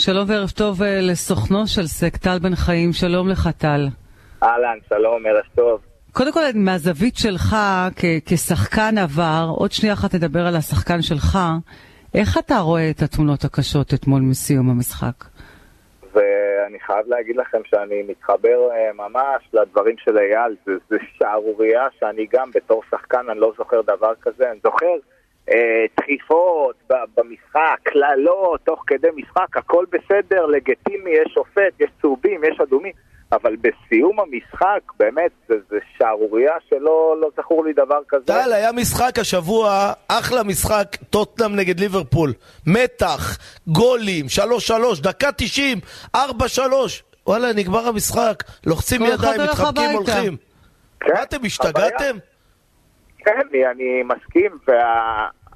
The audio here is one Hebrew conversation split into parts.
שלום וערב טוב אה, לסוכנו של סק, טל בן חיים, שלום לך טל. אהלן, שלום, ערב טוב. קודם כל, מהזווית שלך כ- כשחקן עבר, עוד שנייה אחת נדבר על השחקן שלך, איך אתה רואה את התמונות הקשות אתמול מסיום המשחק? ואני חייב להגיד לכם שאני מתחבר אה, ממש לדברים של אייל, זה, זה שערורייה שאני גם בתור שחקן, אני לא זוכר דבר כזה, אני זוכר דחיפות ב- במשחק, קללות, תוך כדי משחק, הכל בסדר, לגיטימי, יש שופט, יש צהובים, יש אדומים, אבל בסיום המשחק, באמת, זה, זה שערורייה שלא לא זכור לי דבר כזה. טל, היה משחק השבוע, אחלה משחק, טוטנאם נגד ליברפול. מתח, גולים, 3-3, דקה 90, 4-3. וואלה, נגמר המשחק. לוחצים ידיים, מתחבקים. הולכים. כן, מה, אתם השתגעתם? כן, אני, אני מסכים,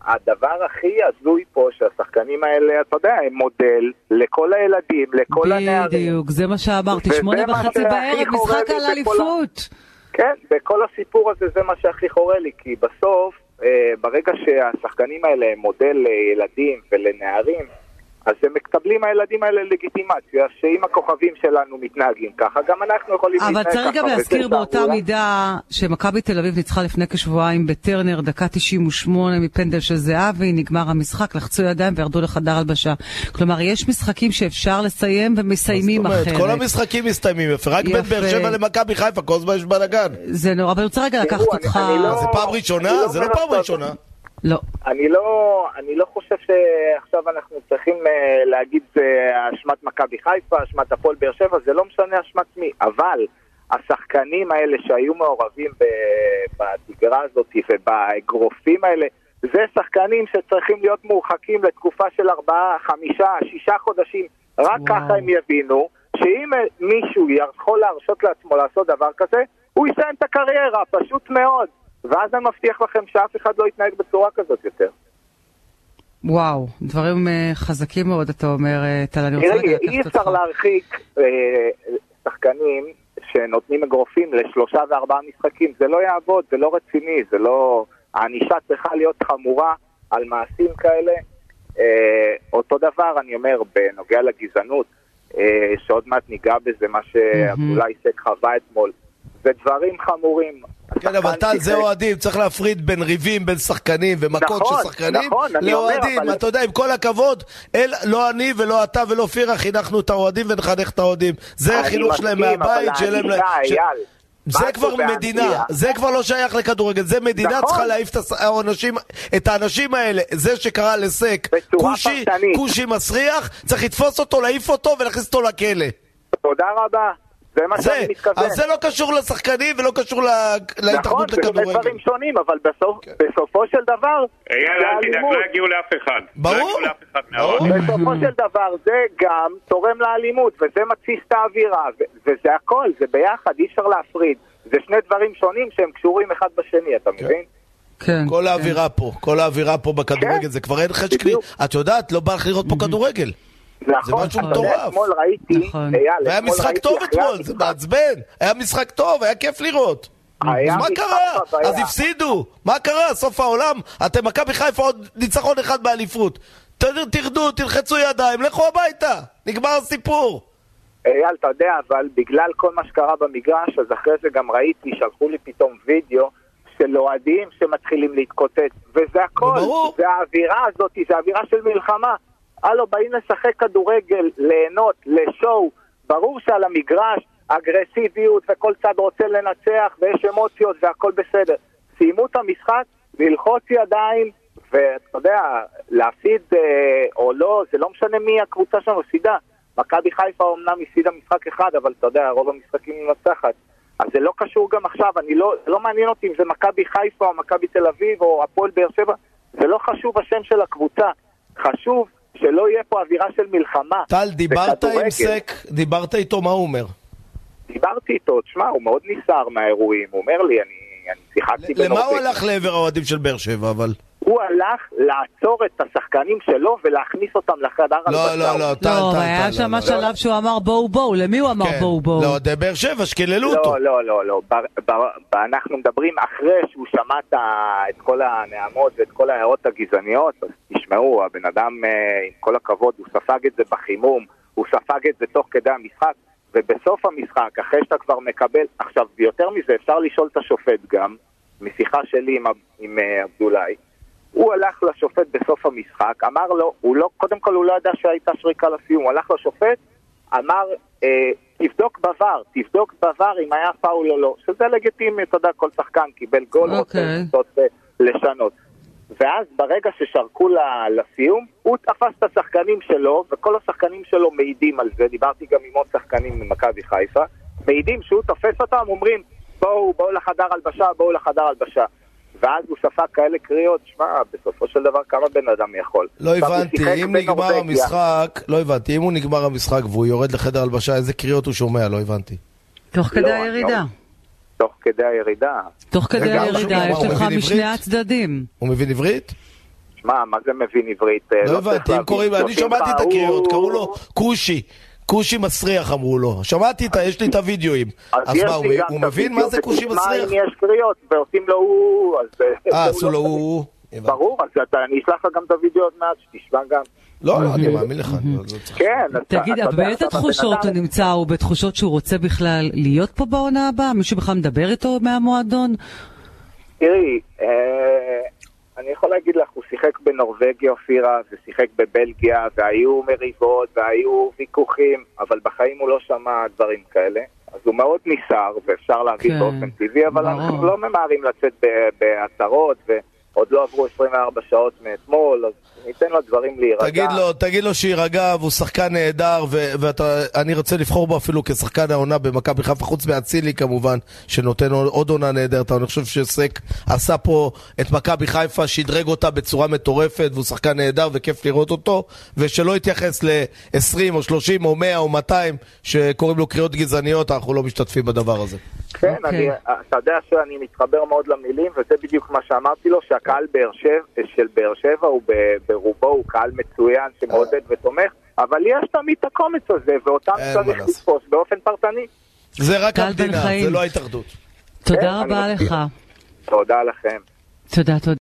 והדבר הכי הזוי פה, שהשחקנים האלה, אתה יודע, הם מודל לכל הילדים, לכל הנערים. בדיוק, זה מה שאמרתי, שמונה וחצי בערב, משחק על בכל ה- אליפות. כן, בכל הסיפור הזה זה מה שהכי חורה לי, כי בסוף, אה, ברגע שהשחקנים האלה הם מודל לילדים ולנערים, אז הם מקבלים הילדים האלה לגיטימציה, שאם הכוכבים שלנו מתנהגים ככה, גם אנחנו יכולים אבל להתנהג ככה. צריך גם להזכיר באותה. מידה שמכבי תל אביב ניצחה לפני כשבועיים בטרנר, דקה 98 מפנדל של זהבי, נגמר המשחק, לחצו ידיים וירדו לחדר הלבשה. כלומר, יש משחקים שאפשר לסיים ומסיימים זאת אומרת, אחרת. כל המשחקים מסתיימים יפה, רק בין. באר שבע למכבי חיפה, כל הזמן יש בלאגן. זה נורא, אבל אני רוצה רגע לקחת אותך... אני לא- זה פעם ראשונה? לא זה לא פעם ראשונה. לא. אני לא, אני לא חושב שעכשיו אנחנו צריכים אה, להגיד זה אשמת מכבי חיפה, אשמת הפועל באר שבע, זה לא משנה אשמת מי, אבל השחקנים האלה שהיו מעורבים בתגרה הזאת ובאגרופים האלה, זה שחקנים שצריכים להיות מורחקים לתקופה של ארבעה, חמישה, שישה חודשים, רק וואו. ככה הם יבינו שאם אה, מישהו יכול להרשות לעצמו לעשות דבר כזה, הוא יסיים את הקריירה, פשוט מאוד. ואז אני מבטיח לכם שאף אחד לא יתנהג בצורה כזאת יותר. וואו, דברים אה, חזקים מאוד, אתה אומר, אה, טל, אני רוצה רגע לקחת אי אותך. אפשר להרחיק אה, שחקנים שנותנים אגרופים לשלושה וארבעה משחקים, זה לא יעבוד, זה לא רציני, זה לא... הענישה צריכה להיות חמורה על מעשים כאלה. אותו דבר, אני אומר, בנוגע לגזענות, שעוד מעט ניגע בזה, מה שאולי סק חווה אתמול, זה דברים חמורים. כן, אבל טל, זה אוהדים, צריך להפריד בין ריבים, בין שחקנים ומכות נכון, של שחקנים נכון, אני אומר, לאוהדים. אתה יודע, עם כל הכבוד, לא אני ולא אתה ולא פירה חינכנו את האוהדים ונחנך את האוהדים. זה החינוך שלהם מהבית, שלהם... זה כבר. מדינה, זה כבר לא שייך לכדורגל, זה מדינה נכון. צריכה להעיף את האנשים, האלה. זה שקרא לסק. כושי מסריח, צריך לתפוס אותו, להעיף אותו ולהכניס אותו לכלא. תודה רבה, זה מה זה, שאני מתכוון. אבל זה לא קשור לשחקנים ולא קשור נכון, להתאחדות זה באמת לכדורגל. דברים שונים, אבל בסוף, בסופו של דבר, אייל, זה אל תדאג. לא יגיעו לאף אחד. ברור. לא ברור. בסופו של דבר זה גם תורם לאלימות, וזה מתסיס את האווירה, וזה הכל, זה ביחד, אי אפשר להפריד. זה שני דברים שונים שהם קשורים אחד בשני, אתה מבין? כן. כל כן. האווירה פה, כל האווירה פה בכדורגל, כן. זה כבר אין חשק. את יודעת, לא בא לך לראות פה כדורגל. נכון, משהו מטורף. אתמול ראיתי, נכון. אייל, והיה אתמול משחק ראיתי טוב אתמול, זה. מעצבן. היה משחק טוב, היה כיף לראות. היה אז מה קרה? אז הפסידו. מה קרה? סוף העולם? אתם מכבי חיפה עוד ניצחון אחד באליפות. תרדו, תלחצו ידיים, לכו הביתה. נגמר הסיפור. אייל, אתה יודע, אבל בגלל כל מה שקרה במגרש, אז אחרי זה גם ראיתי, שלחו לי פתאום וידאו של אוהדים שמתחילים להתקוטט, וזה הכל. זה האווירה הזאת, זה אווירה של מלחמה. הלו, באים לשחק כדורגל, ליהנות, לשואו, ברור שעל המגרש אגרסיביות וכל צד רוצה לנצח ויש אמוציות והכל בסדר. סיימו את המשחק, ללחוץ ידיים, ואתה יודע, להפסיד אה, או לא, זה לא משנה מי הקבוצה שמפסידה. מכבי חיפה אומנם הפסידה משחק אחד, אבל אתה יודע, רוב המשחקים מנצחת. אז זה לא קשור גם עכשיו, אני לא, לא מעניין אותי אם זה מכבי חיפה או מכבי תל אביב או הפועל באר שבע, זה לא חשוב השם של הקבוצה. חשוב שלא יהיה פה אווירה של מלחמה. טל, דיברת. עם סק, דיברת איתו, מה הוא אומר? דיברתי איתו, תשמע, הוא מאוד נסער מהאירועים, הוא אומר לי, אני, אני שיחקתי למה הוא בנורבגיה. הלך לעבר האוהדים של באר שבע, אבל? הוא הלך לעצור את השחקנים שלו ולהכניס אותם לחדר לא, הלבשה. לא, לא, טל, לא, טל, היה טל, שם לא, שלב שהוא אמר בואו בואו, למי הוא אמר כן. בואו בואו? לא, די באר שבע, שקיללו אותו. לא, לא, לא, לא. ב- ב- אנחנו מדברים אחרי שהוא שמע את כל הנעמות ואת כל ההערות הגזעניות, אז תשמעו, הבן אדם, אה, עם כל הכבוד, הוא ספג את זה בחימום, הוא ספג את זה תוך כדי המשחק, ובסוף המשחק, אחרי שאתה כבר מקבל, עכשיו, יותר מזה, אפשר לשאול את השופט גם, משיחה שלי עם, עבדולאי, הוא הלך לשופט בסוף המשחק, אמר לו, הוא לא, קודם כל הוא לא ידע שהייתה שריקה לסיום, הוא הלך לשופט, אמר, אה, תבדוק בVAR, תבדוק בVAR אם היה פאול או לא, שזה לגיטימי, אתה יודע, כל שחקן קיבל גול, רוצה אוקיי. לנסות אה, לשנות. ואז ברגע ששרקו לסיום, הוא תפס את השחקנים שלו, וכל השחקנים שלו מעידים על זה, דיברתי גם עם עוד שחקנים ממכבי חיפה, מעידים שהוא תופס אותם, אומרים, בואו, בואו לחדר הלבשה, בואו לחדר הלבשה. ואז הוא ספג כאלה קריאות, שמע, בסופו של דבר כמה בן אדם יכול. לא הבנתי, אם נגמר. המשחק, לא הבנתי, אם הוא נגמר המשחק והוא יורד לחדר הלבשה, איזה קריאות הוא שומע? לא הבנתי. תוך כדי לא, הירידה. תוך כדי הירידה. תוך כדי הירידה, יש לך משני? הצדדים. הוא מבין עברית? שמע, מה זה מבין עברית? אה, לא צריך הבנתי, אם. קוראים, אני שמעתי את הקריאות, קראו לו כושי. כושי מסריח אמרו לו. שמעתי את ה... יש לי את הווידאוים. אז מה, הוא מבין מה זה כושי מסריח? אם יש קריאות, ועושים לו הוא... אז, אה, הוא עשו לא לו. הוא... ברור, אז אני אשלח לך גם את הווידאו עוד מעט, שתשמע גם. לא, לא, אני מאמין לך. אני לא צריך- כן, תגיד, באיזה תחושות הוא נמצא? הוא בתחושות שהוא רוצה בכלל להיות פה בעונה הבאה? מישהו בכלל מדבר איתו מהמועדון? תראי, אה, אני יכול להגיד לך, הוא שיחק בנורבגיה, אופירה, ושיחק בבלגיה, והיו מריבות, והיו ויכוחים, אבל בחיים הוא לא שמע דברים כאלה. אז הוא מאוד נסער, ואפשר להגיד כן, באופן טבעי, אבל ברור. אנחנו לא ממהרים לצאת בהצהרות, ועוד לא עברו 24 שעות מאתמול, אז ניתן לו דברים להירגע. תגיד לו, תגיד לו שיירגע, והוא שחקן נהדר, ואני רוצה לבחור בו אפילו כשחקן העונה במכבי חיפה, חוץ מאצילי כמובן, שנותן עוד עונה נהדרת, אני חושב שסק עשה פה את מכבי חיפה, שדרג אותה בצורה מטורפת, והוא שחקן נהדר וכיף לראות אותו, ושלא יתייחס ל-20 או 30 או 100 או 200 שקוראים לו קריאות גזעניות, אנחנו לא משתתפים בדבר הזה. כן, אוקיי. אני, אתה יודע שאני מתחבר מאוד למילים, וזה בדיוק מה שאמרתי לו, שהקהל באר שבע, של באר שבע הוא ברובו הוא קהל מצוין שמעודד ותומך, אבל יש תמיד את הקומץ הזה, ואותם צריך. לתפוס באופן פרטני. זה רק המדינה. זה לא ההתאחדות. תודה כן, רבה. לך. תודה לכם. תודה, תודה.